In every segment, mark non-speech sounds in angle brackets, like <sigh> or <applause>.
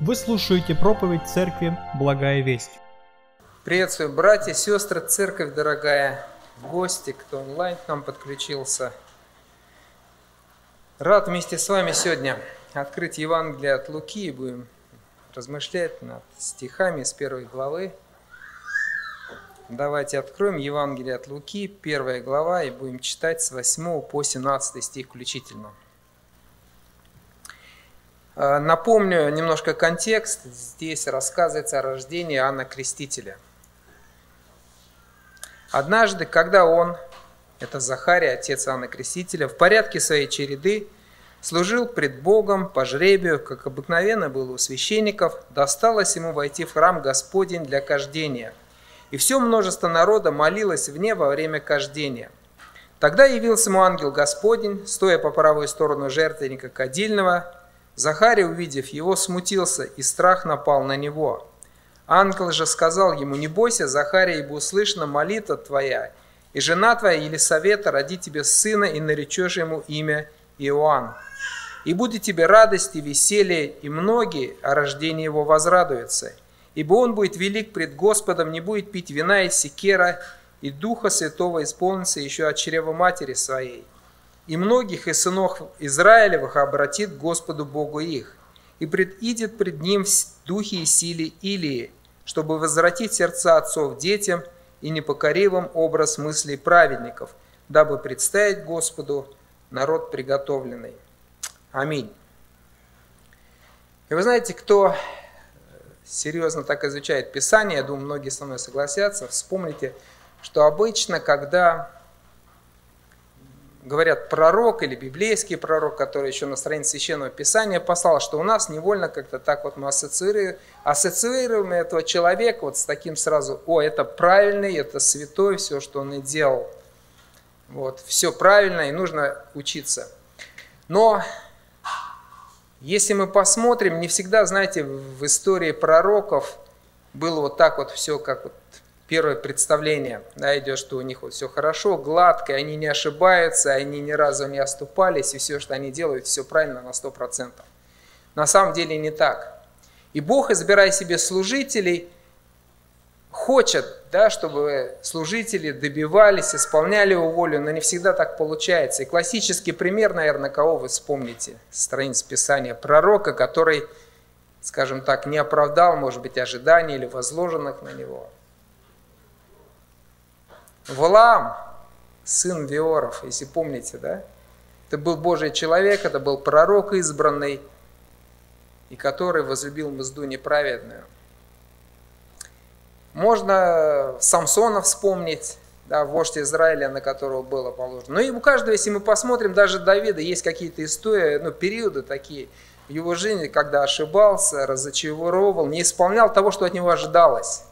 Вы слушаете проповедь церкви «Благая весть». Приветствую, братья, сестры, церковь дорогая, гости, кто онлайн к нам подключился. Рад вместе с вами сегодня открыть Евангелие от Луки и будем размышлять над стихами с первой главы. Давайте откроем Евангелие от Луки, первая глава, и будем читать с 8 по 17 стих включительно. Э, напомню немножко контекст. Здесь рассказывается о рождении Иоанна Крестителя. Однажды, когда он, это Захария, отец Иоанна Крестителя, в порядке своей череды служил пред Богом по жребию, как обыкновенно было у священников, досталось ему войти в храм Господень для кождения. И все множество народа молилось вне во время кождения. Тогда явился ему ангел Господень, стоя по правую сторону жертвенника кадильного, Захарий, увидев его, смутился, и страх напал на него. Ангел же сказал ему, не бойся, Захария, ибо услышана молитва твоя, и жена твоя Елисавета роди тебе сына, и наречешь ему имя Иоанн. И будет тебе радость и веселье, и многие о рождении его возрадуются. Ибо он будет велик пред Господом, не будет пить вина и секера, и Духа Святого исполнится еще от чрева матери своей и многих из сынов Израилевых обратит Господу Богу их, и предидет пред ним в духе и силе Илии, чтобы возвратить сердца отцов детям и непокоривым образ мыслей праведников, дабы представить Господу народ приготовленный. Аминь. И вы знаете, кто серьезно так изучает Писание, я думаю, многие со мной согласятся, вспомните, что обычно, когда говорят пророк или библейский пророк, который еще на странице Священного Писания послал, что у нас невольно как-то так вот мы ассоциируем, ассоциируем этого человека вот с таким сразу, о, это правильный, это святой, все, что он и делал. Вот, все правильно и нужно учиться. Но если мы посмотрим, не всегда, знаете, в истории пророков было вот так вот все, как вот первое представление, да, идет, что у них вот все хорошо, гладко, они не ошибаются, они ни разу не оступались, и все, что они делают, все правильно на 100%. На самом деле не так. И Бог, избирая себе служителей, хочет, да, чтобы служители добивались, исполняли его волю, но не всегда так получается. И классический пример, наверное, кого вы вспомните, страниц Писания, пророка, который, скажем так, не оправдал, может быть, ожиданий или возложенных на него – Валаам, сын Виоров, если помните, да? Это был Божий человек, это был пророк избранный, и который возлюбил мзду неправедную. Можно Самсона вспомнить, да, вождь Израиля, на которого было положено. Но и у каждого, если мы посмотрим, даже Давида, есть какие-то истории, ну, периоды такие в его жизни, когда ошибался, разочаровывал, не исполнял того, что от него ожидалось.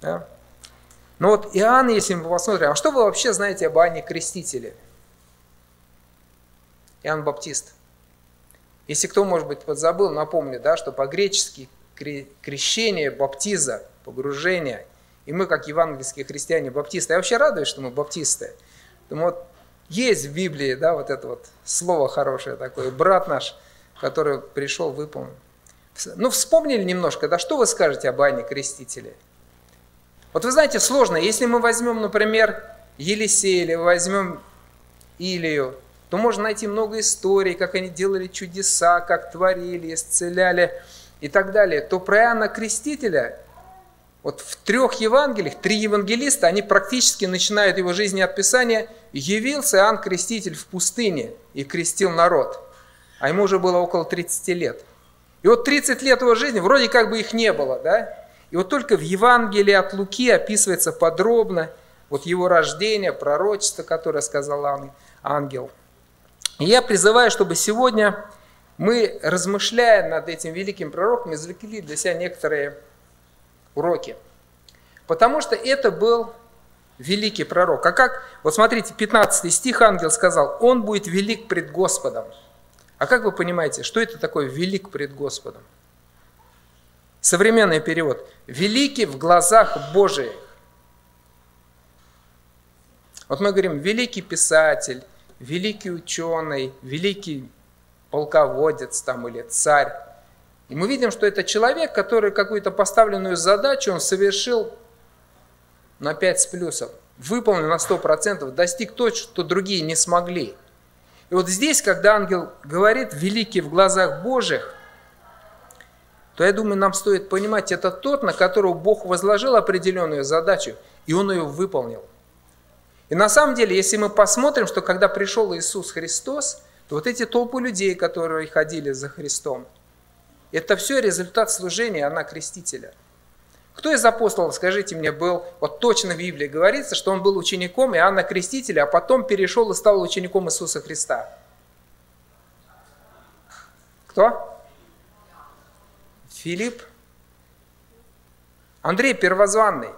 Да? Но вот Иоанн, если мы посмотрим, а что вы вообще знаете об Иоанне Крестителе? Иоанн Баптист. Если кто, может быть, подзабыл, напомню, да, что по-гречески крещение, баптиза, погружение, и мы, как евангельские христиане, баптисты. Я вообще радуюсь, что мы баптисты. Думаю, вот есть в Библии, да, вот это вот слово хорошее такое, брат наш, который пришел, выполнил. Ну, вспомнили немножко, да, что вы скажете об Иоанне Крестителе? Вот вы знаете, сложно. Если мы возьмем, например, Елисея или возьмем Илию, то можно найти много историй, как они делали чудеса, как творили, исцеляли и так далее. То про Иоанна Крестителя, вот в трех Евангелиях, три евангелиста, они практически начинают его жизни от Писания, явился Иоанн Креститель в пустыне и крестил народ. А ему уже было около 30 лет. И вот 30 лет его жизни, вроде как бы их не было, да? И вот только в Евангелии от Луки описывается подробно вот его рождение, пророчество, которое сказал ангел. И я призываю, чтобы сегодня мы, размышляя над этим великим пророком, извлекли для себя некоторые уроки. Потому что это был великий пророк. А как, вот смотрите, 15 стих ангел сказал, он будет велик пред Господом. А как вы понимаете, что это такое велик пред Господом? Современный перевод. Великий в глазах Божиих. Вот мы говорим, великий писатель, великий ученый, великий полководец там или царь. И мы видим, что это человек, который какую-то поставленную задачу он совершил на 5 с плюсом, выполнил на 100%, достиг то, что другие не смогли. И вот здесь, когда ангел говорит «великий в глазах Божьих», то я думаю, нам стоит понимать, это тот, на которого Бог возложил определенную задачу, и он ее выполнил. И на самом деле, если мы посмотрим, что когда пришел Иисус Христос, то вот эти толпы людей, которые ходили за Христом, это все результат служения Иоанна Крестителя. Кто из апостолов, скажите мне, был, вот точно в Библии говорится, что он был учеником Иоанна Крестителя, а потом перешел и стал учеником Иисуса Христа? Кто? Филипп? Андрей Первозванный.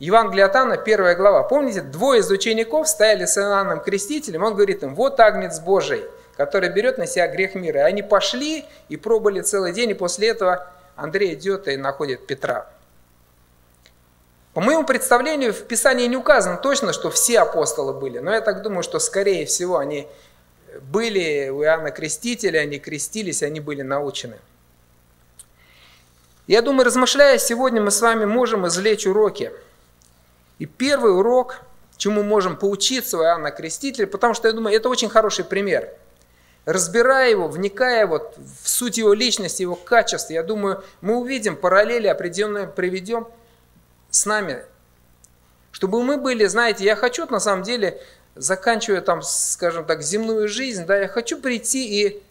Евангелие от Анна, первая глава. Помните, двое из учеников стояли с Иоанном Крестителем, он говорит им, вот Агнец Божий, который берет на себя грех мира. И они пошли и пробовали целый день, и после этого Андрей идет и находит Петра. По моему представлению, в Писании не указано точно, что все апостолы были, но я так думаю, что скорее всего они были у Иоанна Крестителя, они крестились, они были научены. Я думаю, размышляя сегодня, мы с вами можем извлечь уроки – и первый урок, чему можем поучиться у Иоанна Крестителя, потому что я думаю, это очень хороший пример. Разбирая его, вникая вот в суть его личности, его качества, я думаю, мы увидим параллели определенные, приведем с нами. Чтобы мы были, знаете, я хочу на самом деле, заканчивая там, скажем так, земную жизнь, да, я хочу прийти и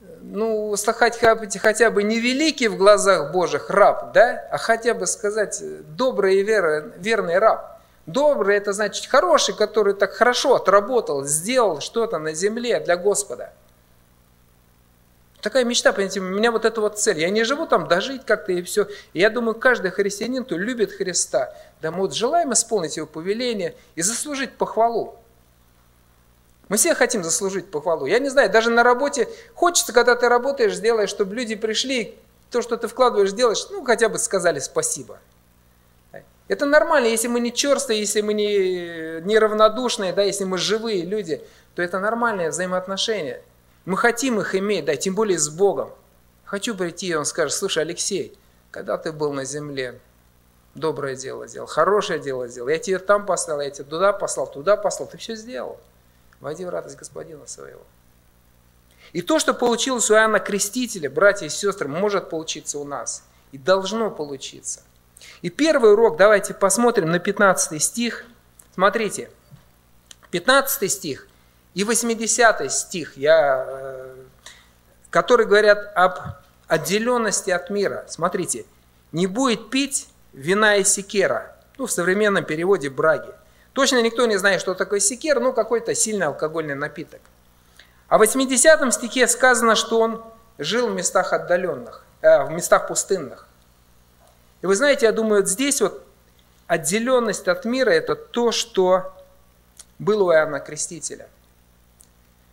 ну, слыхать хотя бы не великий в глазах Божьих раб, да, а хотя бы сказать добрый и верный раб. Добрый это значит хороший, который так хорошо отработал, сделал что-то на земле для Господа. Такая мечта, понимаете, у меня вот эта вот цель. Я не живу там дожить как-то и все. И я думаю, каждый христианин, кто любит Христа, да мы вот желаем исполнить его повеление и заслужить похвалу. Мы все хотим заслужить похвалу. Я не знаю, даже на работе хочется, когда ты работаешь, сделаешь, чтобы люди пришли, то, что ты вкладываешь, делаешь, ну, хотя бы сказали спасибо. Это нормально, если мы не черствые, если мы не неравнодушные, да, если мы живые люди, то это нормальные взаимоотношения. Мы хотим их иметь, да, тем более с Богом. Хочу прийти, и он скажет, слушай, Алексей, когда ты был на земле, доброе дело сделал, хорошее дело сделал, я тебе там послал, я тебе туда послал, туда послал, ты все сделал. Войди в радость Господина своего. И то, что получилось у Иоанна Крестителя, братья и сестры, может получиться у нас. И должно получиться. И первый урок, давайте посмотрим на 15 стих. Смотрите, 15 стих и 80 стих, я, э, которые говорят об отделенности от мира. Смотрите, не будет пить вина и секера, ну, в современном переводе браги. Точно никто не знает, что такое секер, ну какой-то сильный алкогольный напиток. А в 80 стихе сказано, что он жил в местах отдаленных, э, в местах пустынных. И вы знаете, я думаю, вот здесь вот отделенность от мира – это то, что было у Иоанна Крестителя.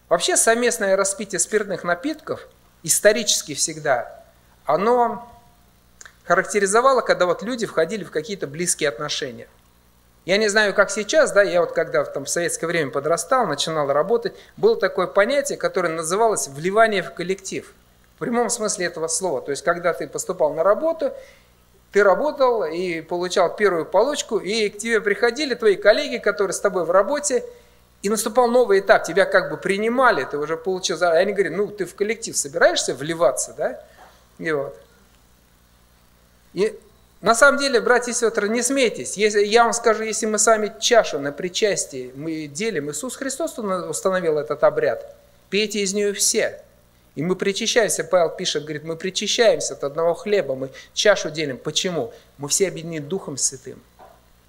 Вообще совместное распитие спиртных напитков исторически всегда, оно характеризовало, когда вот люди входили в какие-то близкие отношения. Я не знаю, как сейчас, да, я вот когда там, в советское время подрастал, начинал работать, было такое понятие, которое называлось вливание в коллектив. В прямом смысле этого слова. То есть, когда ты поступал на работу, ты работал и получал первую получку, и к тебе приходили твои коллеги, которые с тобой в работе, и наступал новый этап, тебя как бы принимали, ты уже получил, и они говорят, ну ты в коллектив собираешься вливаться, да? И вот. И на самом деле, братья и сестры, не смейтесь. Если, я вам скажу, если мы сами чашу на причастии мы делим, Иисус Христос установил этот обряд, пейте из нее все. И мы причащаемся, Павел пишет, говорит, мы причащаемся от одного хлеба, мы чашу делим. Почему? Мы все объединены Духом Святым.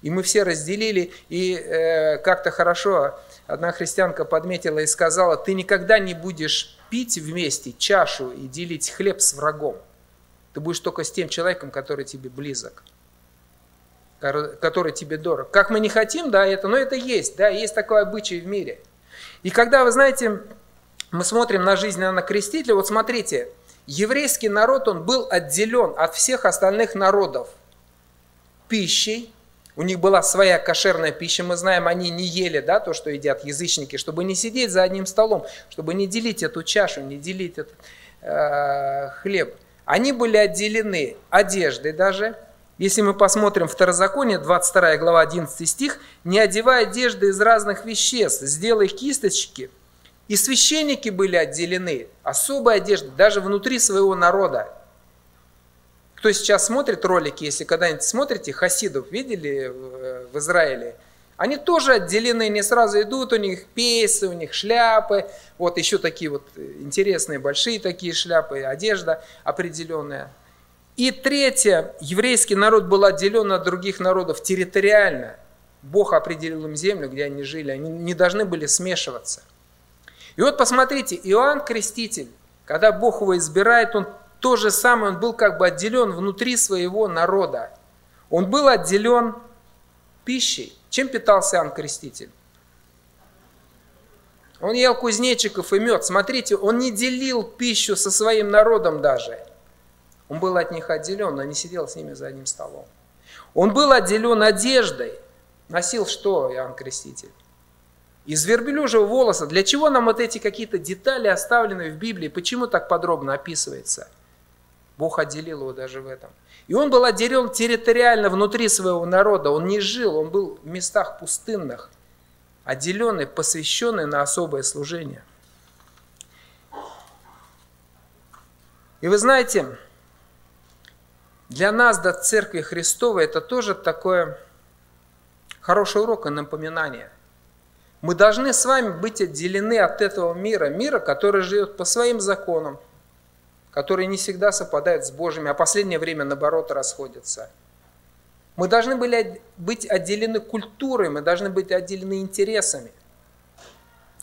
И мы все разделили, и э, как-то хорошо одна христианка подметила и сказала, ты никогда не будешь пить вместе чашу и делить хлеб с врагом. Ты будешь только с тем человеком, который тебе близок, который тебе дорог. Как мы не хотим, да, это, но это есть, да, есть такое обычай в мире. И когда, вы знаете, мы смотрим на жизнь на Крестителя, вот смотрите, еврейский народ, он был отделен от всех остальных народов пищей, у них была своя кошерная пища, мы знаем, они не ели да, то, что едят язычники, чтобы не сидеть за одним столом, чтобы не делить эту чашу, не делить этот э, хлеб – они были отделены одеждой даже. Если мы посмотрим Второзаконие, 22 глава, 11 стих, «Не одевай одежды из разных веществ, сделай кисточки». И священники были отделены особой одеждой даже внутри своего народа. Кто сейчас смотрит ролики, если когда-нибудь смотрите, хасидов видели в Израиле – они тоже отделены, не сразу идут, у них пейсы, у них шляпы, вот еще такие вот интересные, большие такие шляпы, одежда определенная. И третье, еврейский народ был отделен от других народов территориально. Бог определил им землю, где они жили, они не должны были смешиваться. И вот посмотрите, Иоанн Креститель, когда Бог его избирает, он то же самое, он был как бы отделен внутри своего народа. Он был отделен пищей. Чем питался Иоанн Креститель? Он ел кузнечиков и мед. Смотрите, он не делил пищу со своим народом даже. Он был от них отделен, но не сидел с ними за одним столом. Он был отделен одеждой. Носил что, Иоанн Креститель? Из верблюжьего волоса. Для чего нам вот эти какие-то детали, оставленные в Библии? Почему так подробно описывается? Бог отделил его даже в этом. И он был отделен территориально внутри своего народа. Он не жил, он был в местах пустынных, отделенный, посвященный на особое служение. И вы знаете, для нас, до Церкви Христовой, это тоже такое хороший урок и напоминание. Мы должны с вами быть отделены от этого мира, мира, который живет по своим законам, которые не всегда совпадают с Божьими, а последнее время, наоборот, расходятся. Мы должны были быть отделены культурой, мы должны быть отделены интересами.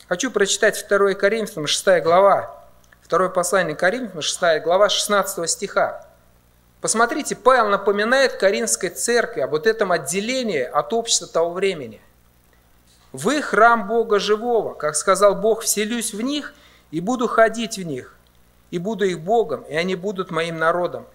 Хочу прочитать 2 Коринфянам, 6 глава. Второе послание Коринфянам, 6 глава, 16 стиха. Посмотрите, Павел напоминает Коринфской церкви об вот этом отделении от общества того времени. «Вы храм Бога живого, как сказал Бог, вселюсь в них и буду ходить в них, и буду их Богом, и они будут моим народом.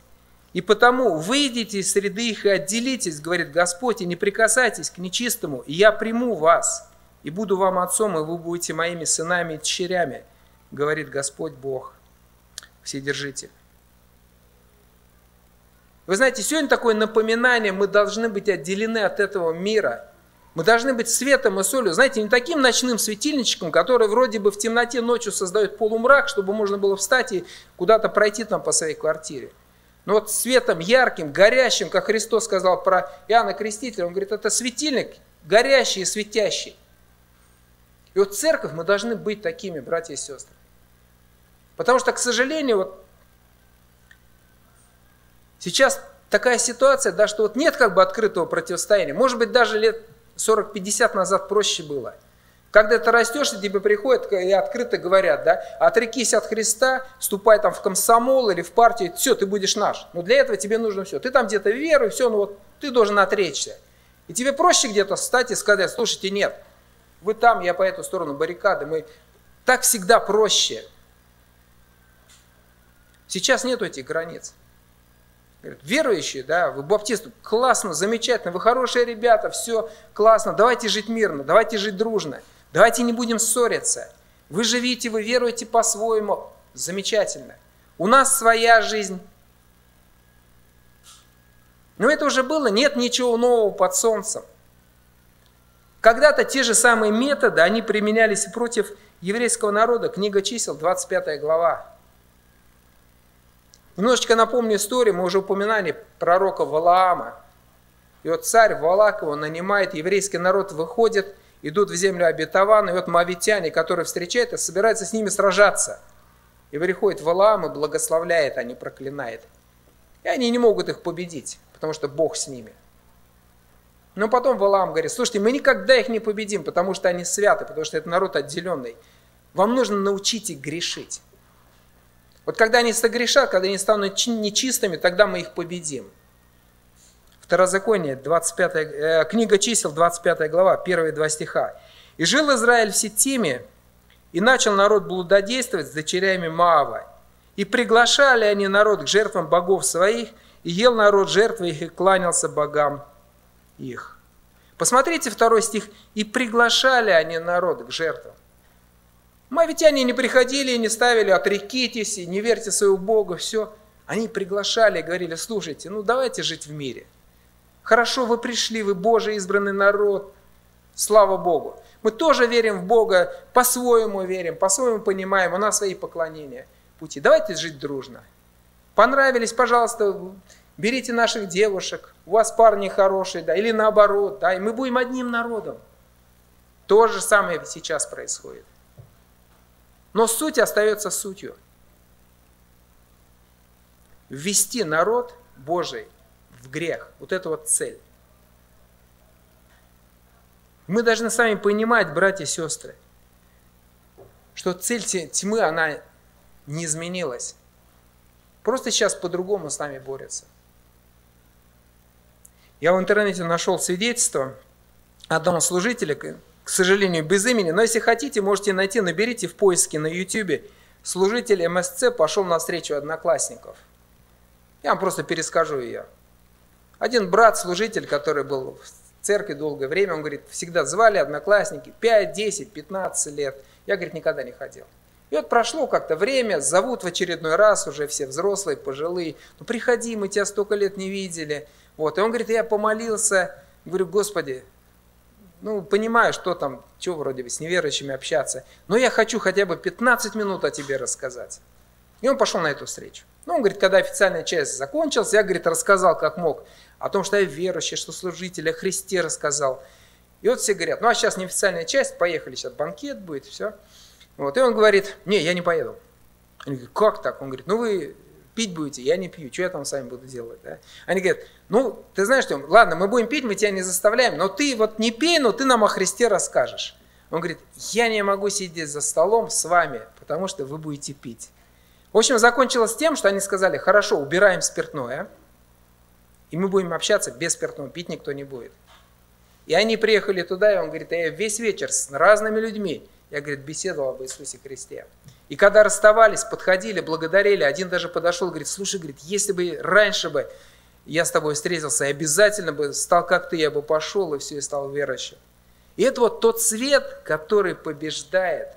И потому выйдите из среды их и отделитесь, говорит Господь, и не прикасайтесь к нечистому, и я приму вас, и буду вам отцом, и вы будете моими сынами и дщерями, говорит Господь Бог, Вседержитель. Вы знаете, сегодня такое напоминание, мы должны быть отделены от этого мира – мы должны быть светом и солью. Знаете, не таким ночным светильничком, который вроде бы в темноте ночью создает полумрак, чтобы можно было встать и куда-то пройти там по своей квартире. Но вот светом ярким, горящим, как Христос сказал про Иоанна Крестителя, он говорит, это светильник горящий и светящий. И вот церковь мы должны быть такими, братья и сестры. Потому что, к сожалению, вот сейчас такая ситуация, да, что вот нет как бы открытого противостояния. Может быть, даже лет 40-50 назад проще было. Когда ты растешь, и тебе приходят и открыто говорят, да, отрекись от Христа, вступай там в комсомол или в партию, все, ты будешь наш. Но для этого тебе нужно все. Ты там где-то веруй, все, ну вот ты должен отречься. И тебе проще где-то встать и сказать, слушайте, нет, вы там, я по эту сторону баррикады, мы... Так всегда проще. Сейчас нету этих границ. Говорят, верующие, да, вы баптисты, классно, замечательно, вы хорошие ребята, все классно, давайте жить мирно, давайте жить дружно, давайте не будем ссориться. Вы живите, вы веруете по-своему, замечательно. У нас своя жизнь. Но это уже было, нет ничего нового под солнцем. Когда-то те же самые методы, они применялись против еврейского народа. Книга чисел, 25 глава. Немножечко напомню историю, мы уже упоминали пророка Валаама. И вот царь Валак его нанимает, еврейский народ выходит, идут в землю обетованную, и вот мавитяне, которые встречают, собираются с ними сражаться. И приходит Валаам и благословляет, а не проклинает. И они не могут их победить, потому что Бог с ними. Но потом Валаам говорит, слушайте, мы никогда их не победим, потому что они святы, потому что это народ отделенный. Вам нужно научить их грешить. Вот когда они согрешат, когда они станут нечистыми, тогда мы их победим. Второзаконие, 25, э, книга чисел, 25 глава, первые два стиха. «И жил Израиль в Сетиме, и начал народ блудодействовать с дочерями Моава. И приглашали они народ к жертвам богов своих, и ел народ жертвы их, и кланялся богам их». Посмотрите второй стих. «И приглашали они народ к жертвам». Мавитяне не приходили и не ставили «отрекитесь» и «не верьте своего Бога», все. Они приглашали, говорили, слушайте, ну давайте жить в мире. Хорошо, вы пришли, вы Божий избранный народ, слава Богу. Мы тоже верим в Бога, по-своему верим, по-своему понимаем, у нас свои поклонения, пути. Давайте жить дружно. Понравились, пожалуйста, берите наших девушек, у вас парни хорошие, да, или наоборот, да, и мы будем одним народом. То же самое сейчас происходит. Но суть остается сутью. Ввести народ Божий в грех. Вот это вот цель. Мы должны сами понимать, братья и сестры, что цель тьмы, она не изменилась. Просто сейчас по-другому с нами борется. Я в интернете нашел свидетельство одного служителя, к сожалению, без имени, но если хотите, можете найти, наберите в поиске на YouTube «Служитель МСЦ пошел на встречу одноклассников». Я вам просто перескажу ее. Один брат-служитель, который был в церкви долгое время, он говорит, всегда звали одноклассники, 5, 10, 15 лет. Я, говорит, никогда не ходил. И вот прошло как-то время, зовут в очередной раз, уже все взрослые, пожилые. Ну приходи, мы тебя столько лет не видели. Вот. И он говорит, я помолился, говорю, Господи, ну, понимаю, что там, что вроде бы с неверующими общаться, но я хочу хотя бы 15 минут о тебе рассказать. И он пошел на эту встречу. Ну, он говорит, когда официальная часть закончилась, я, говорит, рассказал как мог о том, что я верующий, что служитель, о Христе рассказал. И вот все говорят, ну а сейчас неофициальная часть, поехали, сейчас банкет будет, все. Вот, и он говорит, не, я не поеду. Они говорят, как так? Он говорит, ну вы пить будете, я не пью, что я там с вами буду делать? Да? Они говорят, ну, ты знаешь что, ладно, мы будем пить, мы тебя не заставляем, но ты вот не пей, но ты нам о Христе расскажешь. Он говорит, я не могу сидеть за столом с вами, потому что вы будете пить. В общем, закончилось тем, что они сказали, хорошо, убираем спиртное, и мы будем общаться без спиртного, пить никто не будет. И они приехали туда, и он говорит, я весь вечер с разными людьми, я, говорит, беседовал об Иисусе Христе. И когда расставались, подходили, благодарили, один даже подошел, говорит, слушай, говорит, если бы раньше бы я с тобой встретился, я обязательно бы стал как ты, я бы пошел и все, и стал верующим. И это вот тот свет, который побеждает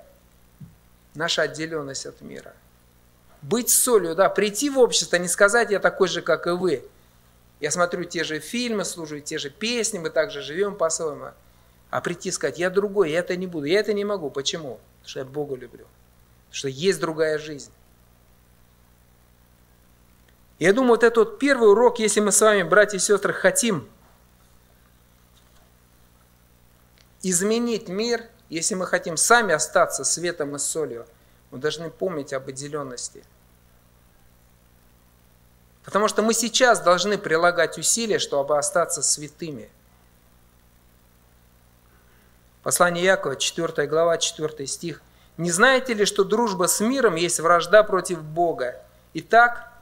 наша отделенность от мира. Быть солью, да, прийти в общество, не сказать, я такой же, как и вы. Я смотрю те же фильмы, слушаю те же песни, мы также живем по-своему. А прийти и сказать, я другой, я это не буду, я это не могу. Почему? Потому что я Бога люблю. Что есть другая жизнь. Я думаю, вот этот вот первый урок, если мы с вами, братья и сестры, хотим изменить мир, если мы хотим сами остаться светом и солью, мы должны помнить об отделенности. Потому что мы сейчас должны прилагать усилия, чтобы остаться святыми. Послание Якова, 4 глава, 4 стих. «Не знаете ли, что дружба с миром есть вражда против Бога? Итак,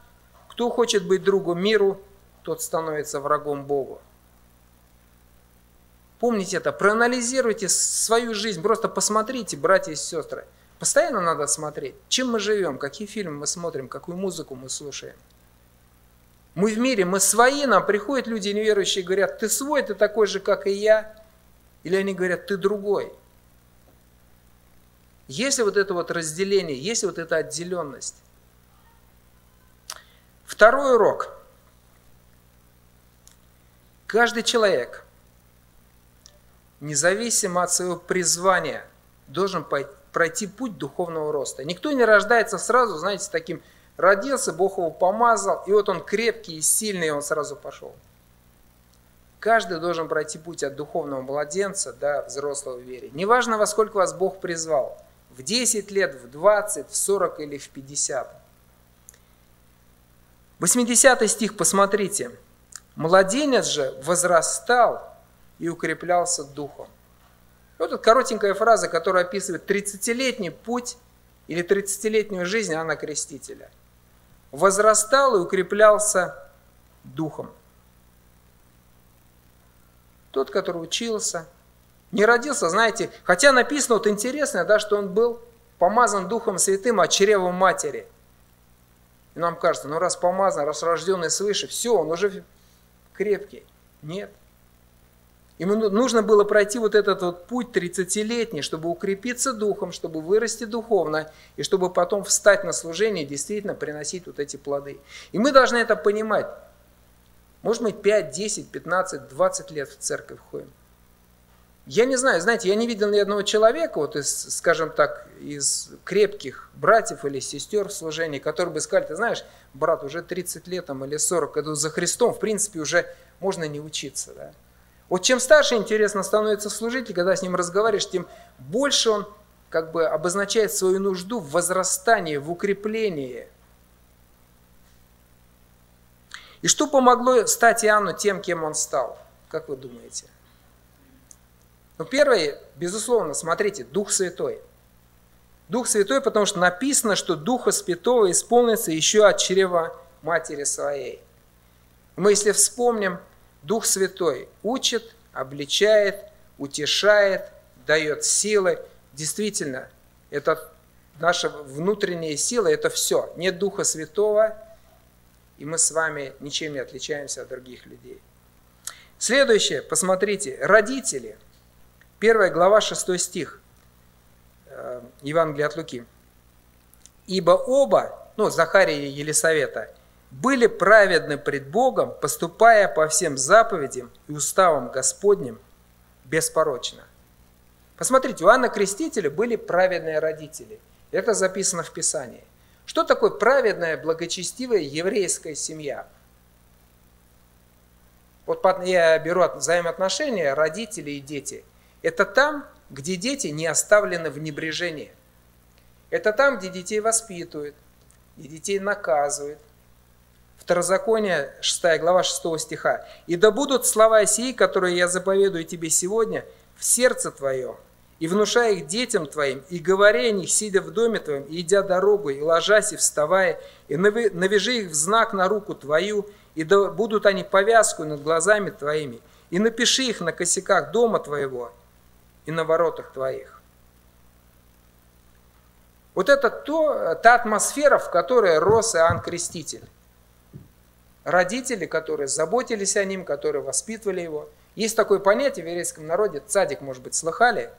кто хочет быть другом миру, тот становится врагом Богу. Помните это, проанализируйте свою жизнь, просто посмотрите, братья и сестры. Постоянно надо смотреть, чем мы живем, какие фильмы мы смотрим, какую музыку мы слушаем. Мы в мире, мы свои, нам приходят люди неверующие и говорят, ты свой, ты такой же, как и я. Или они говорят, ты другой. Если вот это вот разделение, если вот эта отделенность, Второй урок. Каждый человек, независимо от своего призвания, должен пройти путь духовного роста. Никто не рождается сразу, знаете, таким родился, Бог его помазал, и вот он крепкий и сильный, и он сразу пошел. Каждый должен пройти путь от духовного младенца до взрослого в вере. Неважно, во сколько вас Бог призвал, в 10 лет, в 20, в 40 или в 50. 80 стих, посмотрите. «Младенец же возрастал и укреплялся духом». Вот эта коротенькая фраза, которая описывает 30-летний путь или 30-летнюю жизнь Анна Крестителя. Возрастал и укреплялся духом. Тот, который учился, не родился, знаете, хотя написано вот интересно, да, что он был помазан Духом Святым от чрева матери – и нам кажется, ну раз помазан, раз рожденный свыше, все, он уже крепкий. Нет. Ему ну, нужно было пройти вот этот вот путь 30-летний, чтобы укрепиться духом, чтобы вырасти духовно, и чтобы потом встать на служение и действительно приносить вот эти плоды. И мы должны это понимать. Может быть, 5, 10, 15, 20 лет в церковь ходим. Я не знаю, знаете, я не видел ни одного человека, вот из, скажем так, из крепких братьев или сестер в служении, которые бы сказали, ты знаешь, брат, уже 30 лет там, или 40, иду за Христом, в принципе, уже можно не учиться. Да? Вот чем старше, интересно, становится служитель, когда с ним разговариваешь, тем больше он как бы обозначает свою нужду в возрастании, в укреплении. И что помогло стать Иоанну тем, кем он стал? Как вы думаете? Ну, первое, безусловно, смотрите, Дух Святой. Дух Святой, потому что написано, что Духа Святого исполнится еще от чрева матери своей. Мы, если вспомним, Дух Святой учит, обличает, утешает, дает силы. Действительно, это наша внутренняя сила, это все. Нет Духа Святого, и мы с вами ничем не отличаемся от других людей. Следующее, посмотрите, родители – Первая глава, 6 стих э, Евангелия от Луки. «Ибо оба, ну, Захария и Елисавета, были праведны пред Богом, поступая по всем заповедям и уставам Господним беспорочно». Посмотрите, у Анны Крестителя были праведные родители. Это записано в Писании. Что такое праведная, благочестивая еврейская семья? Вот я беру взаимоотношения родителей и дети – это там, где дети не оставлены в небрежении. Это там, где детей воспитывают, где детей наказывают. Второзаконие, 6 глава 6 стиха. «И да будут слова сии, которые я заповедую тебе сегодня, в сердце твоем, и внушая их детям твоим, и говоря о них, сидя в доме твоем, и идя дорогу, и ложась, и вставая, и навяжи их в знак на руку твою, и да будут они повязку над глазами твоими, и напиши их на косяках дома твоего, и на воротах твоих. Вот это то, та атмосфера, в которой рос Иоанн Креститель. Родители, которые заботились о ним, которые воспитывали его. Есть такое понятие в еврейском народе, цадик, может быть, слыхали.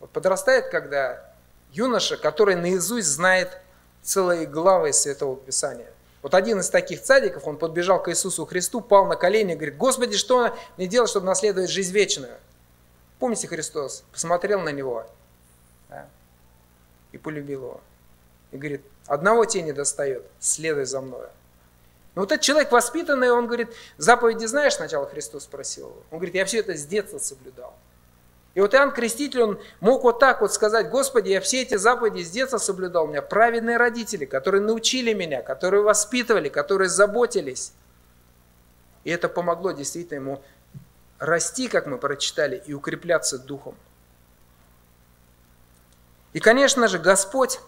Вот подрастает, когда юноша, который наизусть знает целые главы Святого Писания. Вот один из таких цадиков, он подбежал к Иисусу Христу, пал на колени и говорит, Господи, что мне делать, чтобы наследовать жизнь вечную? Помните, Христос посмотрел на него да, и полюбил его. И говорит, одного тени достает, следуй за мной. Но вот этот человек воспитанный, он говорит, заповеди знаешь, сначала Христос спросил его. Он говорит, я все это с детства соблюдал. И вот Иоанн Креститель, он мог вот так вот сказать, Господи, я все эти заповеди с детства соблюдал. У меня праведные родители, которые научили меня, которые воспитывали, которые заботились. И это помогло действительно ему расти, как мы прочитали, и укрепляться духом. И, конечно же, Господь,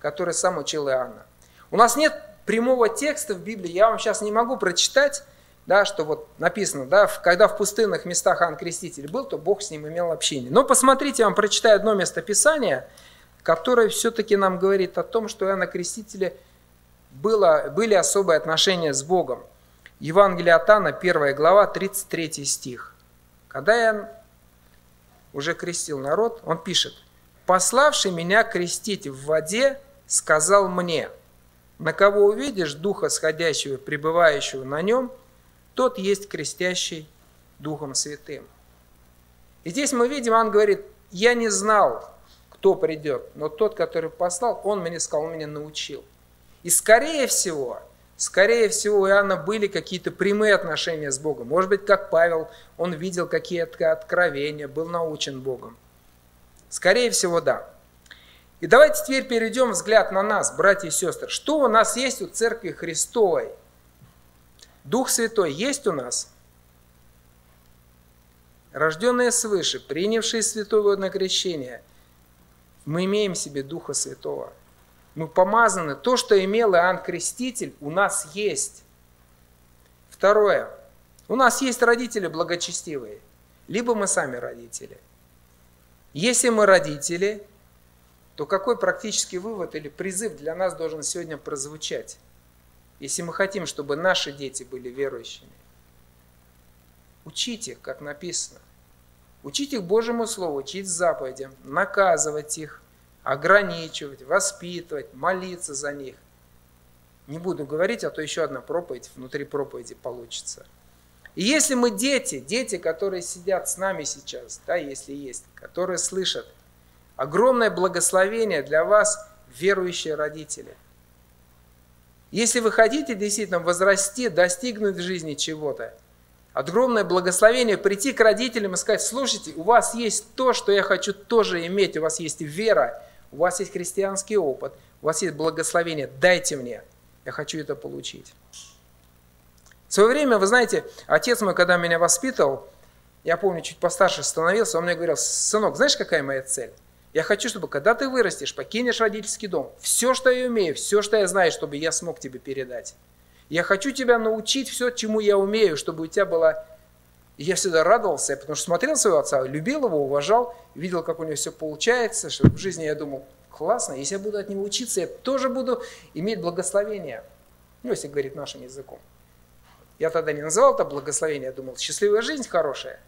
который сам учил Иоанна. У нас нет прямого текста в Библии, я вам сейчас не могу прочитать, да, что вот написано, да, когда в пустынных местах Иоанн Креститель был, то Бог с ним имел общение. Но посмотрите, я вам прочитаю одно место Писания, которое все-таки нам говорит о том, что у Иоанна Крестителя было, были особые отношения с Богом. Евангелие от Анна, 1 глава, 33 стих. Когда я уже крестил народ, он пишет, «Пославший меня крестить в воде, сказал мне, на кого увидишь Духа сходящего, пребывающего на нем, тот есть крестящий Духом Святым». И здесь мы видим, он говорит, я не знал, кто придет, но тот, который послал, он мне сказал, он меня научил. И скорее всего, Скорее всего, у Иоанна были какие-то прямые отношения с Богом. Может быть, как Павел, он видел какие-то откровения, был научен Богом. Скорее всего, да. И давайте теперь перейдем взгляд на нас, братья и сестры. Что у нас есть у Церкви Христовой? Дух Святой есть у нас? Рожденные свыше, принявшие святое водное крещение, мы имеем в себе Духа Святого – мы помазаны. То, что имел Иоанн Креститель, у нас есть. Второе. У нас есть родители благочестивые. Либо мы сами родители. Если мы родители, то какой практический вывод или призыв для нас должен сегодня прозвучать? Если мы хотим, чтобы наши дети были верующими. Учите, как написано. Учить их Божьему Слову, учить заповедям, наказывать их, ограничивать, воспитывать, молиться за них. Не буду говорить, а то еще одна проповедь внутри проповеди получится. И если мы дети, дети, которые сидят с нами сейчас, да, если есть, которые слышат, огромное благословение для вас, верующие родители. Если вы хотите действительно возрасти, достигнуть в жизни чего-то, огромное благословение прийти к родителям и сказать, слушайте, у вас есть то, что я хочу тоже иметь, у вас есть вера, у вас есть христианский опыт, у вас есть благословение, дайте мне, я хочу это получить. В свое время, вы знаете, отец мой, когда меня воспитывал, я помню, чуть постарше становился, он мне говорил, сынок, знаешь, какая моя цель? Я хочу, чтобы когда ты вырастешь, покинешь родительский дом, все, что я умею, все, что я знаю, чтобы я смог тебе передать. Я хочу тебя научить все, чему я умею, чтобы у тебя была... И я всегда радовался, потому что смотрел своего отца, любил его, уважал, видел, как у него все получается, что в жизни я думал, классно, если я буду от него учиться, я тоже буду иметь благословение. Ну, если говорить нашим языком. Я тогда не называл это благословение, я думал, счастливая жизнь хорошая.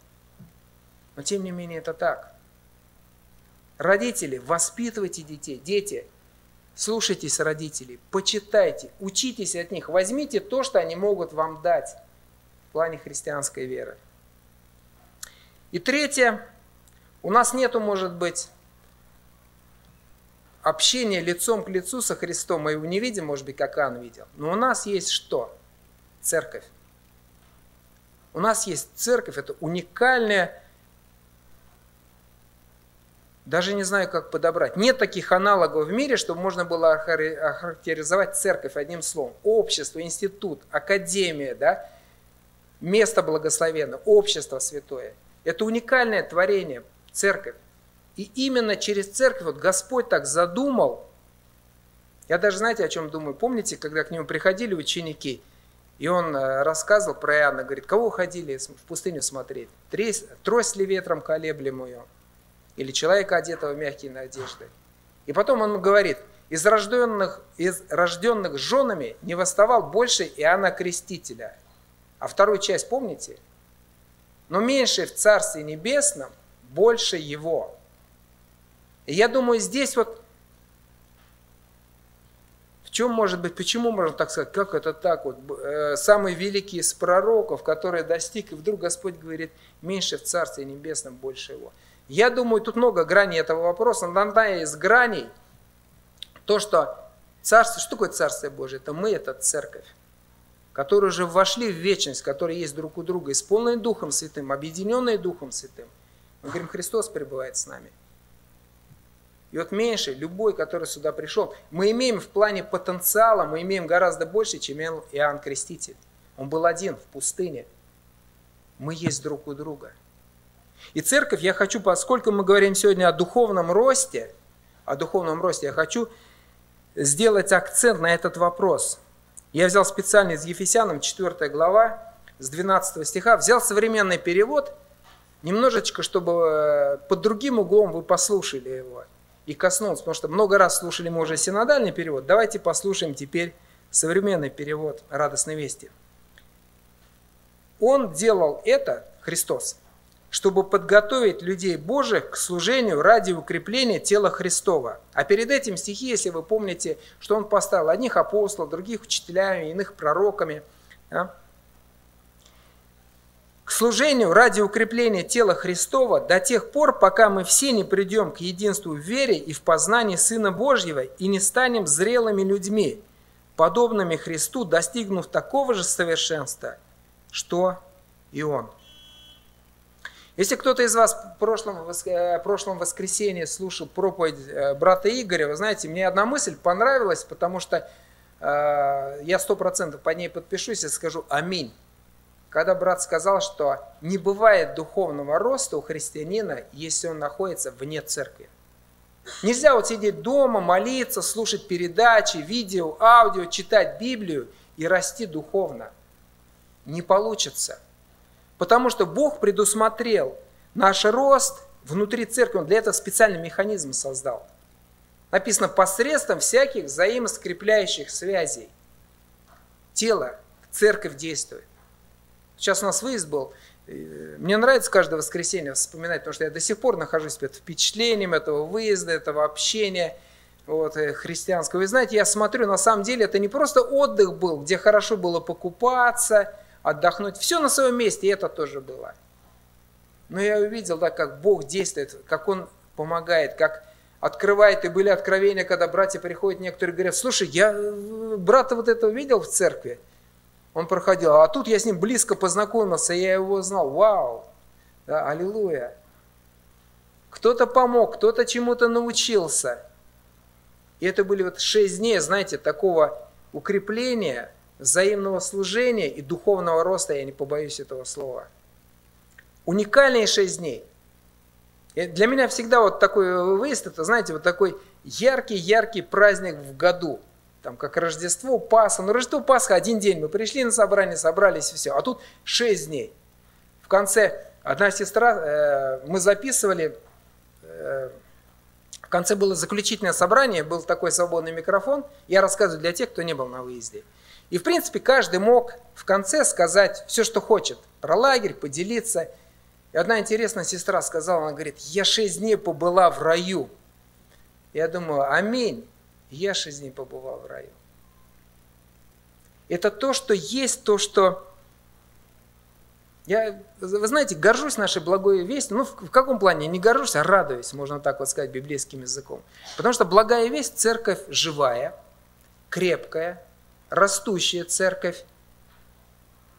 Но тем не менее это так. Родители, воспитывайте детей. Дети, слушайтесь родителей, почитайте, учитесь от них, возьмите то, что они могут вам дать в плане христианской веры. И третье, у нас нету, может быть, общения лицом к лицу со Христом, мы его не видим, может быть, как Иоанн видел, но у нас есть что? Церковь. У нас есть церковь, это уникальная, даже не знаю, как подобрать. Нет таких аналогов в мире, чтобы можно было охарактеризовать церковь одним словом. Общество, институт, академия, да? место благословенное, общество святое. Это уникальное творение, церковь. И именно через церковь вот Господь так задумал. Я даже, знаете, о чем думаю? Помните, когда к нему приходили ученики, и он э, рассказывал про Иоанна, говорит, кого ходили в пустыню смотреть? Трость ли ветром колеблемую? Или человека, одетого в мягкие надежды? И потом он говорит, из рожденных, из рожденных женами не восставал больше Иоанна Крестителя. А вторую часть помните? Но меньше в Царстве Небесном больше его. И я думаю, здесь вот в чем может быть, почему можно так сказать, как это так вот, э, самый великий из пророков, который достиг, и вдруг Господь говорит, меньше в Царстве Небесном, больше его. Я думаю, тут много граней этого вопроса, но одна из граней, то, что Царство, что такое Царствие Божие? Это мы, это церковь, которые уже вошли в вечность, которые есть друг у друга, исполненные Духом Святым, объединенные Духом Святым. Мы говорим, Христос пребывает с нами. И вот меньше, любой, который сюда пришел, мы имеем в плане потенциала, мы имеем гораздо больше, чем Иоанн Креститель. Он был один в пустыне. Мы есть друг у друга. И церковь, я хочу, поскольку мы говорим сегодня о духовном росте, о духовном росте, я хочу сделать акцент на этот вопрос. Я взял специально из Ефесянам 4 глава, с 12 стиха, взял современный перевод, немножечко, чтобы э, под другим углом вы послушали его и коснулся, потому что много раз слушали мы уже синодальный перевод. Давайте послушаем теперь современный перевод радостной вести. Он делал это, Христос, чтобы подготовить людей Божьих к служению ради укрепления тела Христова. А перед этим стихи, если вы помните, что он поставил одних апостолов, других учителями, иных пророками. Да? к служению ради укрепления тела Христова до тех пор, пока мы все не придем к единству в вере и в познании Сына Божьего и не станем зрелыми людьми, подобными Христу, достигнув такого же совершенства, что и Он. Если кто-то из вас в прошлом, в э, прошлом воскресенье слушал проповедь э, брата Игоря, вы знаете, мне одна мысль понравилась, потому что э, я сто процентов по ней подпишусь и скажу «Аминь» когда брат сказал, что не бывает духовного роста у христианина, если он находится вне церкви. Нельзя вот сидеть дома, молиться, слушать передачи, видео, аудио, читать Библию и расти духовно. Не получится. Потому что Бог предусмотрел наш рост внутри церкви. Он для этого специальный механизм создал. Написано посредством всяких взаимоскрепляющих связей. Тело, церковь действует. Сейчас у нас выезд был, Мне нравится каждое воскресенье вспоминать, потому что я до сих пор нахожусь под впечатлением этого выезда, этого общения вот, э, христианского. Вы знаете, я смотрю, на самом деле это не просто отдых был, где хорошо было покупаться, отдохнуть. Все на своем месте, и это тоже было. Но я увидел, да, как Бог действует, как Он помогает, как открывает. И были откровения, когда братья приходят, некоторые говорят, слушай, я э, брата вот этого видел в церкви он проходил. А тут я с ним близко познакомился, я его знал. Вау! Да, аллилуйя! Кто-то помог, кто-то чему-то научился. И это были вот шесть дней, знаете, такого укрепления, взаимного служения и духовного роста, я не побоюсь этого слова. Уникальные шесть дней. И для меня всегда вот такой выезд, это, знаете, вот такой яркий-яркий праздник в году – там как Рождество, Пасха. Ну, Рождество, Пасха один день. Мы пришли на собрание, собрались и все. А тут шесть дней. В конце одна сестра, э, мы записывали, э, в конце было заключительное собрание, был такой свободный микрофон. Я рассказываю для тех, кто не был на выезде. И, в принципе, каждый мог в конце сказать все, что хочет. Про лагерь, поделиться. И одна интересная сестра сказала, она говорит, я шесть дней побыла в раю. Я думаю, аминь. Я шесть дней побывал в раю. Это то, что есть, то, что... Я, вы знаете, горжусь нашей благой вестью. Ну, в, каком плане? Не горжусь, а радуюсь, можно так вот сказать, библейским языком. Потому что благая весть – церковь живая, крепкая, растущая церковь.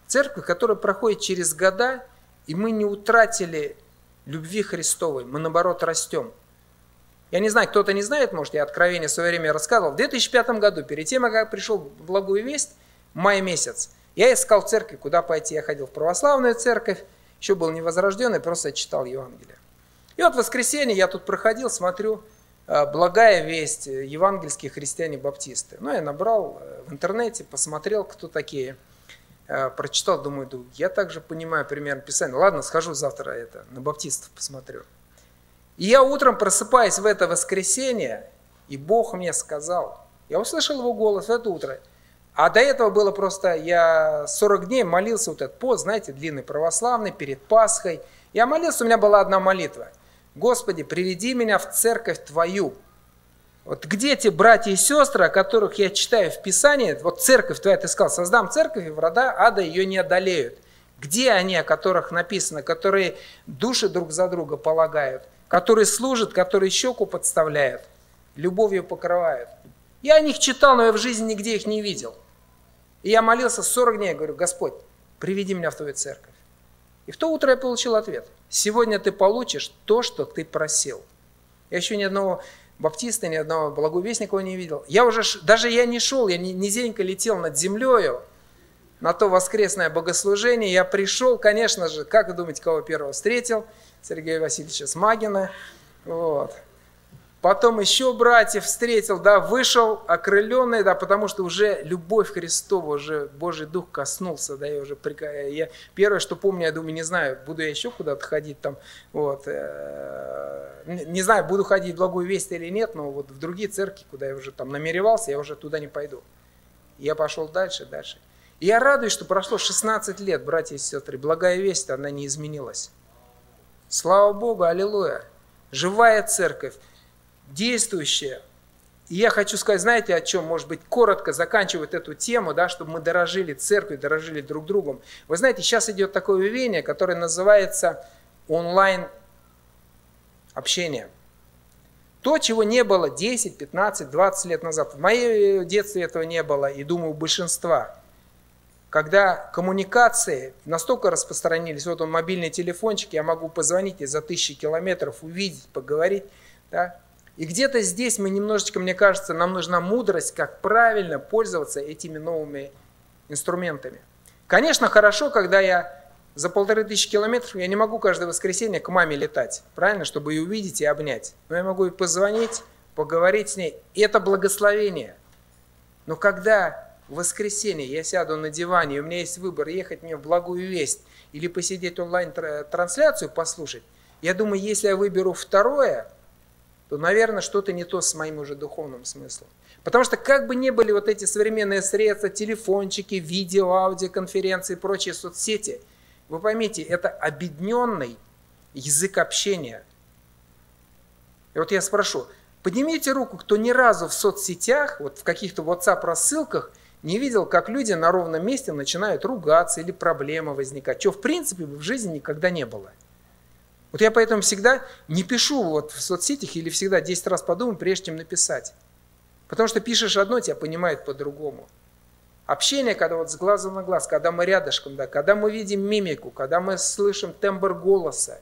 Церковь, которая проходит через года, и мы не утратили любви Христовой, мы наоборот растем. Я не знаю, кто-то не знает, может, я откровение в свое время рассказывал. В 2005 году, перед тем, как пришел Благую Весть, май месяц, я искал церкви, куда пойти. Я ходил в православную церковь, еще был невозрожденный, просто читал Евангелие. И вот в воскресенье я тут проходил, смотрю, благая весть, э, евангельские христиане-баптисты. Ну, я набрал э, в интернете, посмотрел, кто такие. Прочитал, думаю, я также понимаю примерно писание. Ладно, схожу завтра это, на баптистов посмотрю. И я утром просыпаюсь в это воскресенье, и Бог мне сказал, я услышал его голос в это утро, а до этого было просто, я 40 дней молился вот этот пост, знаете, длинный православный, перед Пасхой. Я молился, у меня была одна молитва. Господи, приведи меня в церковь Твою. Вот где те братья и сестры, о которых я читаю в Писании, вот церковь Твоя, ты сказал, создам церковь, и врата ада ее не одолеют. Где они, о которых написано, которые души друг за друга полагают? которые служат, которые щеку подставляют, любовью покрывают. Я о них читал, но я в жизни нигде их не видел. И я молился 40 дней, говорю, Господь, приведи меня в Твою церковь. И в то утро я получил ответ. Сегодня ты получишь то, что ты просил. Я еще ни одного баптиста, ни одного благовестника не видел. Я уже, даже я не шел, я низенько летел над землею на то воскресное богослужение. Я пришел, конечно же, как вы думаете, кого первого встретил? Сергея Васильевича Смагина. Вот. Потом еще братьев встретил, да, вышел окрыленный, да, потому что уже любовь Христова, уже Божий Дух коснулся, да, я уже, я, первое, что помню, я думаю, не знаю, буду я еще куда-то ходить там, вот, э, не знаю, буду ходить в благую весть или нет, но вот в другие церкви, куда я уже там намеревался, я уже туда не пойду. Я пошел дальше, дальше. И я радуюсь, что прошло 16 лет, братья и сестры, благая весть, она не изменилась. Слава Богу, аллилуйя. Живая церковь, действующая. И я хочу сказать, знаете, о чем, может быть, коротко заканчивать эту тему, да, чтобы мы дорожили церковью, дорожили друг другом. Вы знаете, сейчас идет такое явление, которое называется онлайн общение. То, чего не было 10, 15, 20 лет назад. В моем детстве этого не было, и думаю, у большинства когда коммуникации настолько распространились, вот он мобильный телефончик, я могу позвонить и за тысячи километров увидеть, поговорить, да, и где-то здесь мы немножечко, мне кажется, нам нужна мудрость, как правильно пользоваться этими новыми инструментами. Конечно, хорошо, когда я за полторы тысячи километров, я не могу каждое воскресенье к маме летать, правильно, чтобы ее увидеть и обнять. Но я могу и позвонить, поговорить с ней, и это благословение. Но когда в воскресенье я сяду на диване, и у меня есть выбор, ехать мне в благую весть или посидеть онлайн-трансляцию послушать, я думаю, если я выберу второе, то, наверное, что-то не то с моим уже духовным смыслом. Потому что как бы ни были вот эти современные средства, телефончики, видео, аудиоконференции и прочие соцсети, Вы поймите, это объединенный язык общения. И вот я спрошу, поднимите руку, кто ни разу в соцсетях, вот в каких-то WhatsApp рассылках не видел, как люди на ровном месте начинают ругаться или проблемы возникать, что в принципе в жизни никогда не было. Вот я поэтому всегда не пишу вот в соцсетях или всегда 10 раз подумаю, прежде чем написать. Потому что пишешь одно, тебя понимают по-другому. Общение, когда вот с глаза на глаз, когда мы рядышком, да, когда мы видим мимику, когда мы слышим тембр голоса,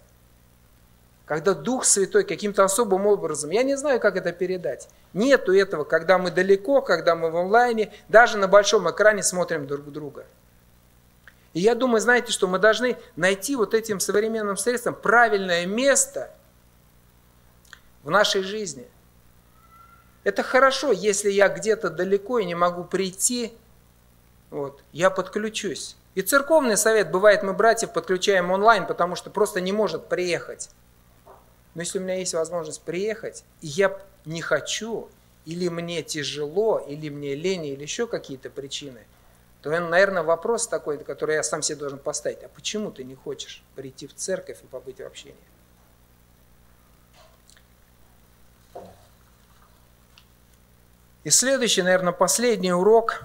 когда Дух Святой каким-то особым образом, я не знаю, как это передать. Нету этого, когда мы далеко, когда мы в онлайне, даже на большом экране смотрим друг друга. И я думаю, знаете, что мы должны найти вот этим современным средством правильное место в нашей жизни. Это хорошо, если я где-то далеко и не могу прийти, вот, я подключусь. И церковный совет, бывает, мы братьев подключаем онлайн, потому что просто не может приехать. Но если у меня есть возможность приехать, и я не хочу, или мне тяжело, или мне лень, или еще какие-то причины, то, наверное, вопрос такой, который я сам себе должен поставить. А почему ты не хочешь прийти в церковь и побыть в общении? И следующий, наверное, последний урок.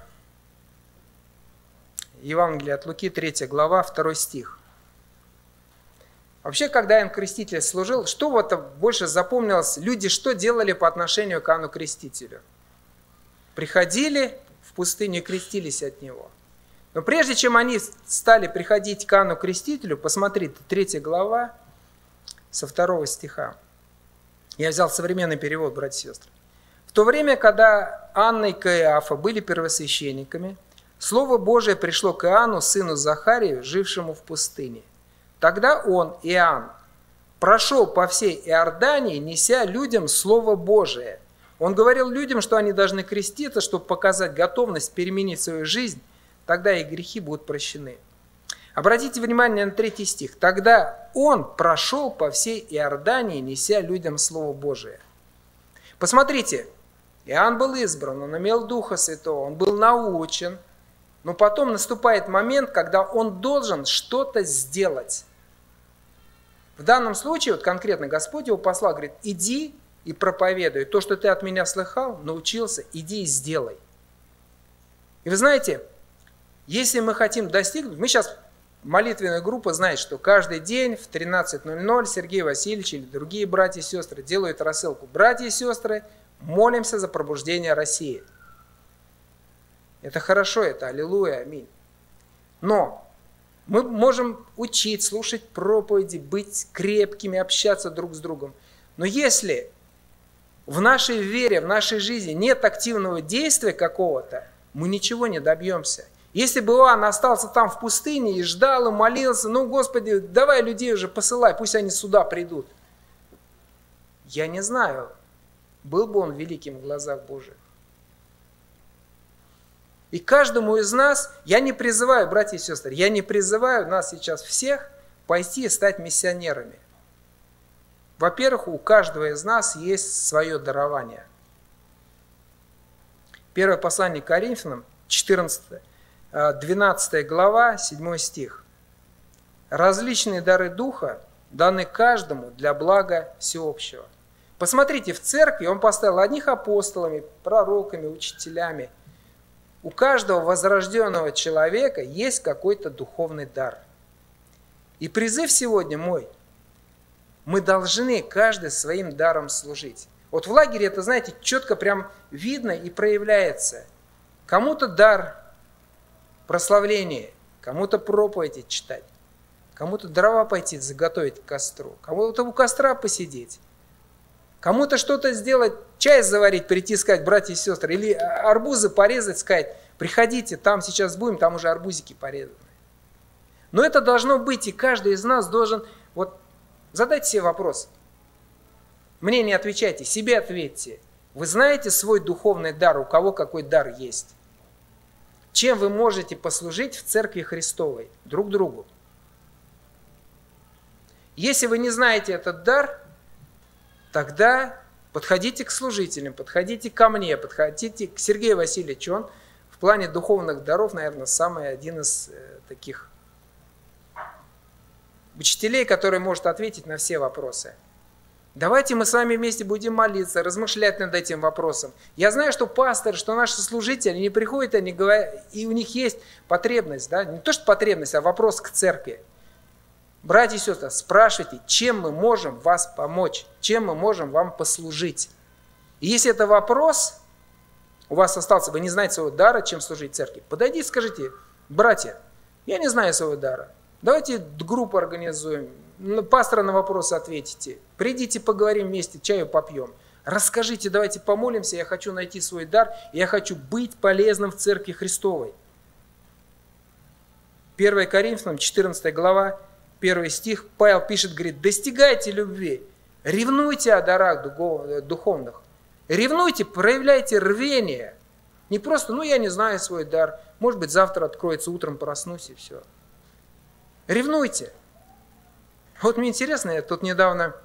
Евангелие от Луки, 3 глава, 2 стих. Вообще, когда Иоанн Креститель служил, что вот больше запомнилось? Люди что делали по отношению к Иоанну Крестителю? Приходили в пустыню и крестились от него. Но прежде чем они стали приходить к Иоанну Крестителю, посмотрите, третья глава со второго стиха. Я взял современный перевод, братья и сестры. В то время, когда Анна и Каиафа были первосвященниками, Слово Божие пришло к Иоанну, сыну Захарию, жившему в пустыне. Тогда он, Иоанн, прошел по всей Иордании, неся людям Слово Божие. Он говорил людям, что они должны креститься, чтобы показать готовность переменить свою жизнь, тогда их грехи будут прощены. Обратите внимание на третий стих. Тогда он прошел по всей Иордании, неся людям Слово Божие. Посмотрите, Иоанн был избран, он имел Духа Святого, он был научен, но потом наступает момент, когда он должен что-то сделать. В данном случае, вот конкретно Господь его послал, говорит, иди и проповедуй. То, что ты от меня слыхал, научился, иди и сделай. И вы знаете, если мы хотим достигнуть, мы сейчас, молитвенная группа знает, что каждый день в 13.00 Сергей Васильевич или другие братья и сестры делают рассылку. Братья и сестры, молимся за пробуждение России. Это хорошо, это аллилуйя, аминь. Но мы можем учить, слушать проповеди, быть крепкими, общаться друг с другом. Но если в нашей вере, в нашей жизни нет активного действия какого-то, мы ничего не добьемся. Если бы Иоанн остался там в пустыне и ждал, и молился, ну, Господи, давай людей уже посылай, пусть они сюда придут. Я не знаю, был бы он великим в глазах Божьих. И каждому из нас, я не призываю, братья и сестры, я не призываю нас сейчас всех пойти и стать миссионерами. Во-первых, у каждого из нас есть свое дарование. Первое послание к Коринфянам, 14, 12 э, глава, 7 стих. Различные дары Духа даны каждому для блага всеобщего. Посмотрите, в церкви он поставил одних апостолами, пророками, учителями – у каждого возрожденного человека есть какой-то духовный дар. И призыв сегодня мой, мы должны каждый своим даром служить. Вот в лагере это, знаете, четко прям видно и проявляется. Кому-то дар прославления, кому-то проповеди читать, кому-то дрова пойти заготовить к костру, кому-то у костра посидеть, Кому-то что-то сделать, чай заварить, прийти сказать, братья и сестры, или арбузы порезать, сказать, приходите, там сейчас будем, там уже арбузики порезаны. Но это должно быть, и каждый из нас должен, вот задайте себе вопрос. Мне не отвечайте, себе ответьте. Вы знаете свой духовный дар, у кого какой дар есть? Чем вы можете послужить в Церкви Христовой друг другу? Если вы не знаете этот дар, тогда подходите к служителям, подходите ко мне, подходите к Сергею Васильевичу. Он в плане духовных даров, наверное, самый один из э, таких учителей, который может ответить на все вопросы. Давайте мы с вами вместе будем молиться, размышлять над этим вопросом. Я знаю, что пасторы, что наши служители не приходят, они говорят, и у них есть потребность, да, не то что потребность, а вопрос к церкви. Братья и сестры, спрашивайте, чем мы можем вас помочь, чем мы можем вам послужить. И если это вопрос, у вас остался, вы не знаете своего дара, чем служить церкви, подойдите, скажите, братья, я не знаю своего дара, давайте группу организуем, пастора на вопросы ответите. Придите, поговорим вместе, чаю попьем. Расскажите, давайте помолимся, я хочу найти свой дар, я хочу быть полезным в Церкви Христовой. 1 Коринфянам, 14 глава, 1 стих, Павел пишет, говорит, достигайте любви, ревнуйте о дарах духовных, ревнуйте, проявляйте рвение. Не просто, ну я не знаю свой дар, может быть завтра откроется, утром проснусь и все. Ревнуйте. Вот мне интересно, я тут недавно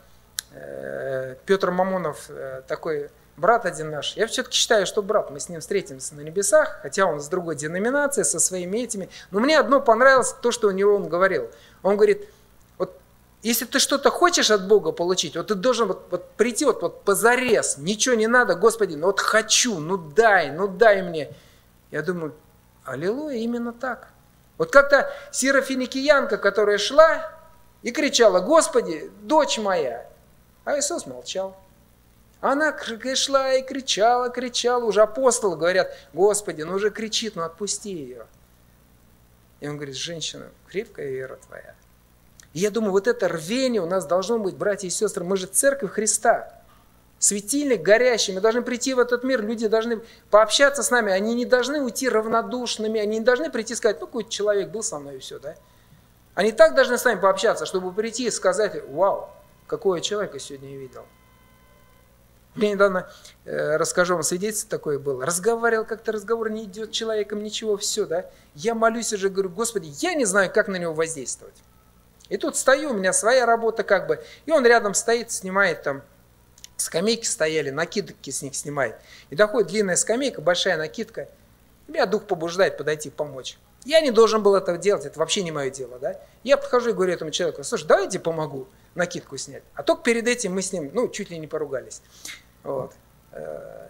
э, Петр Мамонов, э, такой брат один наш, я все-таки считаю, что брат, мы с ним встретимся на небесах, хотя он с другой деноминации, со своими этими, но мне одно понравилось, то, что у него он говорил. Он говорит, вот если ты что-то хочешь от Бога получить, вот ты должен вот, вот прийти вот, вот позарез, ничего не надо, Господи, ну вот хочу, ну дай, ну дай мне. Я думаю, аллилуйя, именно так. Вот как-то Сира Финикиянка, которая шла, и кричала, Господи, дочь моя. А Иисус молчал. Она шла и кричала, кричала. Уже апостолы говорят, Господи, ну уже кричит, ну отпусти ее. И он говорит, женщина, крепкая вера твоя. И я думаю, вот это рвение у нас должно быть, братья и сестры, мы же церковь Христа. Светильник горящий, мы должны прийти в этот мир, люди должны пообщаться с нами, они не должны уйти равнодушными, они не должны прийти и сказать, ну какой-то человек был со мной и все, да? Они так должны с нами пообщаться, чтобы прийти и сказать, вау, какого человека сегодня я видел. Мне недавно, э, расскажу вам, свидетельство такое было. Разговаривал как-то, разговор не идет человеком, ничего, все, да. Я молюсь уже, говорю, Господи, я не знаю, как на него воздействовать. И тут стою, у меня своя работа как бы, и он рядом стоит, снимает там, скамейки стояли, накидки с них снимает. И доходит длинная скамейка, большая накидка. Меня дух побуждает подойти помочь. Я не должен был этого делать, это вообще не мое дело, да. Я подхожу и говорю этому человеку, слушай, давайте помогу накидку снять. А только перед этим мы с ним, ну, чуть ли не поругались. Вот. Э,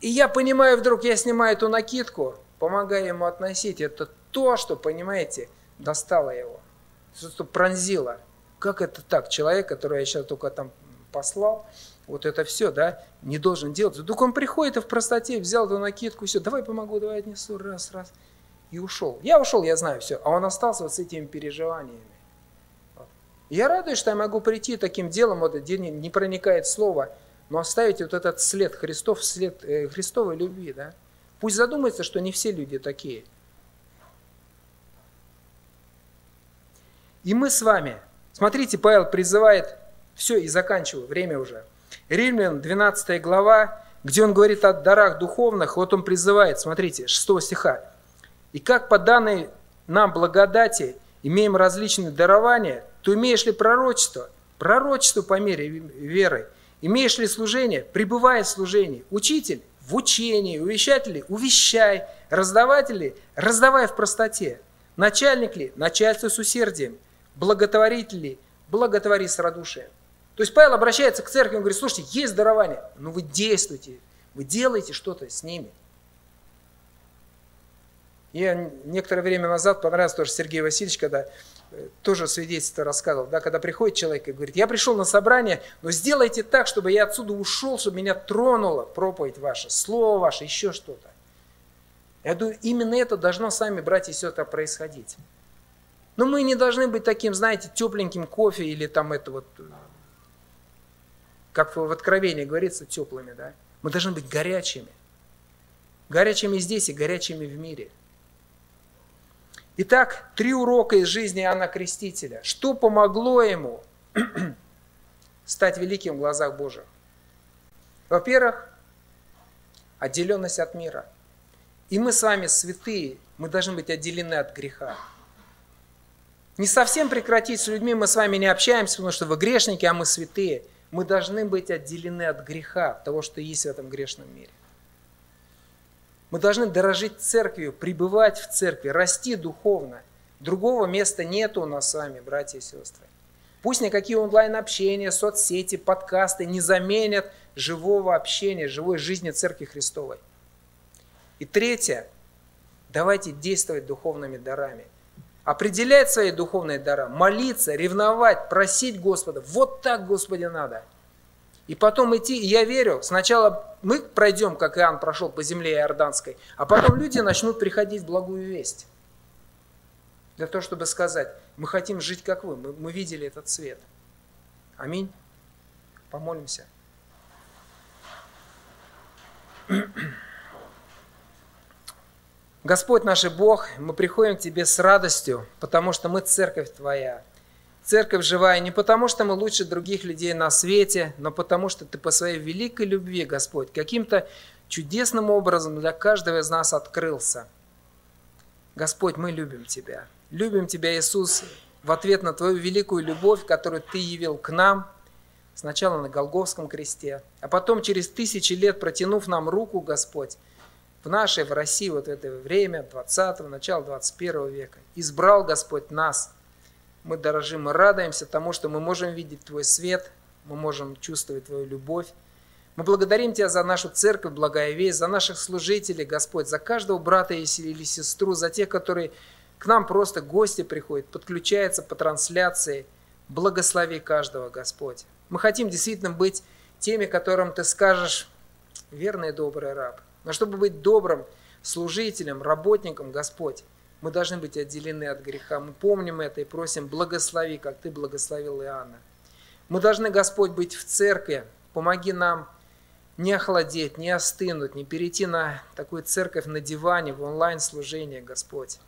и я понимаю вдруг, я снимаю эту накидку, помогаю ему относить. Это то, что, понимаете, достало его, что пронзило. Как это так? Человек, который я сейчас только там послал, вот это все, да, не должен делать. Вдруг он приходит и в простоте взял эту накидку, все, давай помогу, давай отнесу, раз, раз и ушел. Я ушел, я знаю все, а он остался вот с этими переживаниями. Вот. Я радуюсь, что я могу прийти таким делом, вот, где не, не проникает слово, но оставить вот этот след Христов, след э, Христовой любви. Да? Пусть задумается, что не все люди такие. И мы с вами, смотрите, Павел призывает, все, и заканчиваю, время уже. Римлян, 12 глава, где он говорит о дарах духовных, вот он призывает, смотрите, 6 стиха. И как по данной нам благодати имеем различные дарования, то имеешь ли пророчество? Пророчество по мере веры. Имеешь ли служение? Пребывай в служении. Учитель? В учении. Увещатель ли? Увещай. Раздаватель ли? Раздавай в простоте. Начальник ли? Начальство с усердием. Благотворитель ли? Благотвори с радушием. То есть Павел обращается к церкви, он говорит, слушайте, есть дарование, но вы действуйте, вы делаете что-то с ними. Я некоторое время назад понравился тоже Сергей Васильевич, когда э, тоже свидетельство рассказывал, да, когда приходит человек и говорит, я пришел на собрание, но сделайте так, чтобы я отсюда ушел, чтобы меня тронула проповедь ваша, слово ваше, еще что-то. Я думаю, именно это должно с вами, братья и сестры, происходить. Но мы не должны быть таким, знаете, тепленьким кофе или там это вот, э, как в Откровении говорится, теплыми, да. Мы должны быть горячими. Горячими здесь и горячими в мире. Итак, три урока из жизни Иоанна Крестителя. Что помогло ему <clears throat> стать великим в глазах Божьих? Во-первых, отделенность от мира. И мы с вами святые, мы должны быть отделены от греха. Не совсем прекратить с людьми, мы с вами не общаемся, потому что вы грешники, а мы святые. Мы должны быть отделены от греха, от того, что есть в этом грешном мире. Мы должны дорожить церковью, пребывать в церкви, расти духовно. Другого места нету у нас с вами, братья и сестры. Пусть никакие онлайн-общения, соцсети, подкасты не заменят живого общения, живой жизни Церкви Христовой. И третье, давайте действовать духовными дарами. Определять свои духовные дара, молиться, ревновать, просить Господа. Вот так, Господи, надо. И потом идти, и я верю, сначала мы пройдем, как Иоанн прошел по земле Иорданской, а потом люди начнут приходить в благую весть. Для того, чтобы сказать, мы хотим жить как вы, мы, мы видели этот свет. Аминь. Помолимся. Господь наш Бог, мы приходим к Тебе с радостью, потому что мы церковь Твоя. Церковь живая не потому, что мы лучше других людей на свете, но потому, что Ты по своей великой любви, Господь, каким-то чудесным образом для каждого из нас открылся. Господь, мы любим Тебя. Любим Тебя, Иисус, в ответ на Твою великую любовь, которую Ты явил к нам, сначала на Голговском кресте, а потом через тысячи лет протянув нам руку, Господь, в нашей, в России, вот это время, 20-го, начало 21 века. Избрал Господь нас. Мы дорожим, мы радуемся тому, что мы можем видеть Твой свет, мы можем чувствовать Твою любовь. Мы благодарим Тебя за нашу церковь, благая весть, за наших служителей, Господь, за каждого брата или сестру, за тех, которые к нам просто гости приходят, подключаются по трансляции. Благослови каждого, Господь. Мы хотим действительно быть теми, которым Ты скажешь, верный и добрый раб. Но чтобы быть добрым служителем, работником, Господь, мы должны быть отделены от греха. Мы помним это и просим, благослови, как Ты благословил Иоанна. Мы должны, Господь, быть в церкви. Помоги нам не охладеть, не остынуть, не перейти на такую церковь на диване, в онлайн-служение, Господь,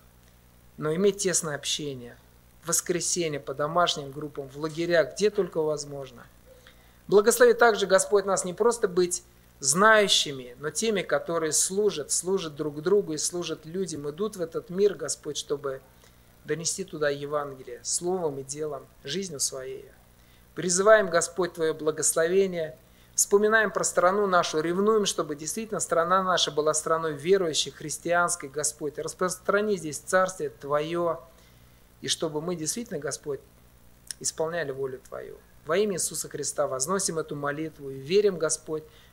но иметь тесное общение, в воскресенье, по домашним группам, в лагерях, где только возможно. Благослови также, Господь, нас не просто быть знающими, но теми, которые служат, служат друг другу и служат людям, идут в этот мир, Господь, чтобы донести туда Евангелие словом и делом, жизнью своей. Призываем, Господь, Твое благословение, вспоминаем про страну нашу, ревнуем, чтобы действительно страна наша была страной верующей, христианской, Господь. Распространи здесь Царствие Твое, и чтобы мы действительно, Господь, исполняли волю Твою. Во имя Иисуса Христа возносим эту молитву и верим, Господь,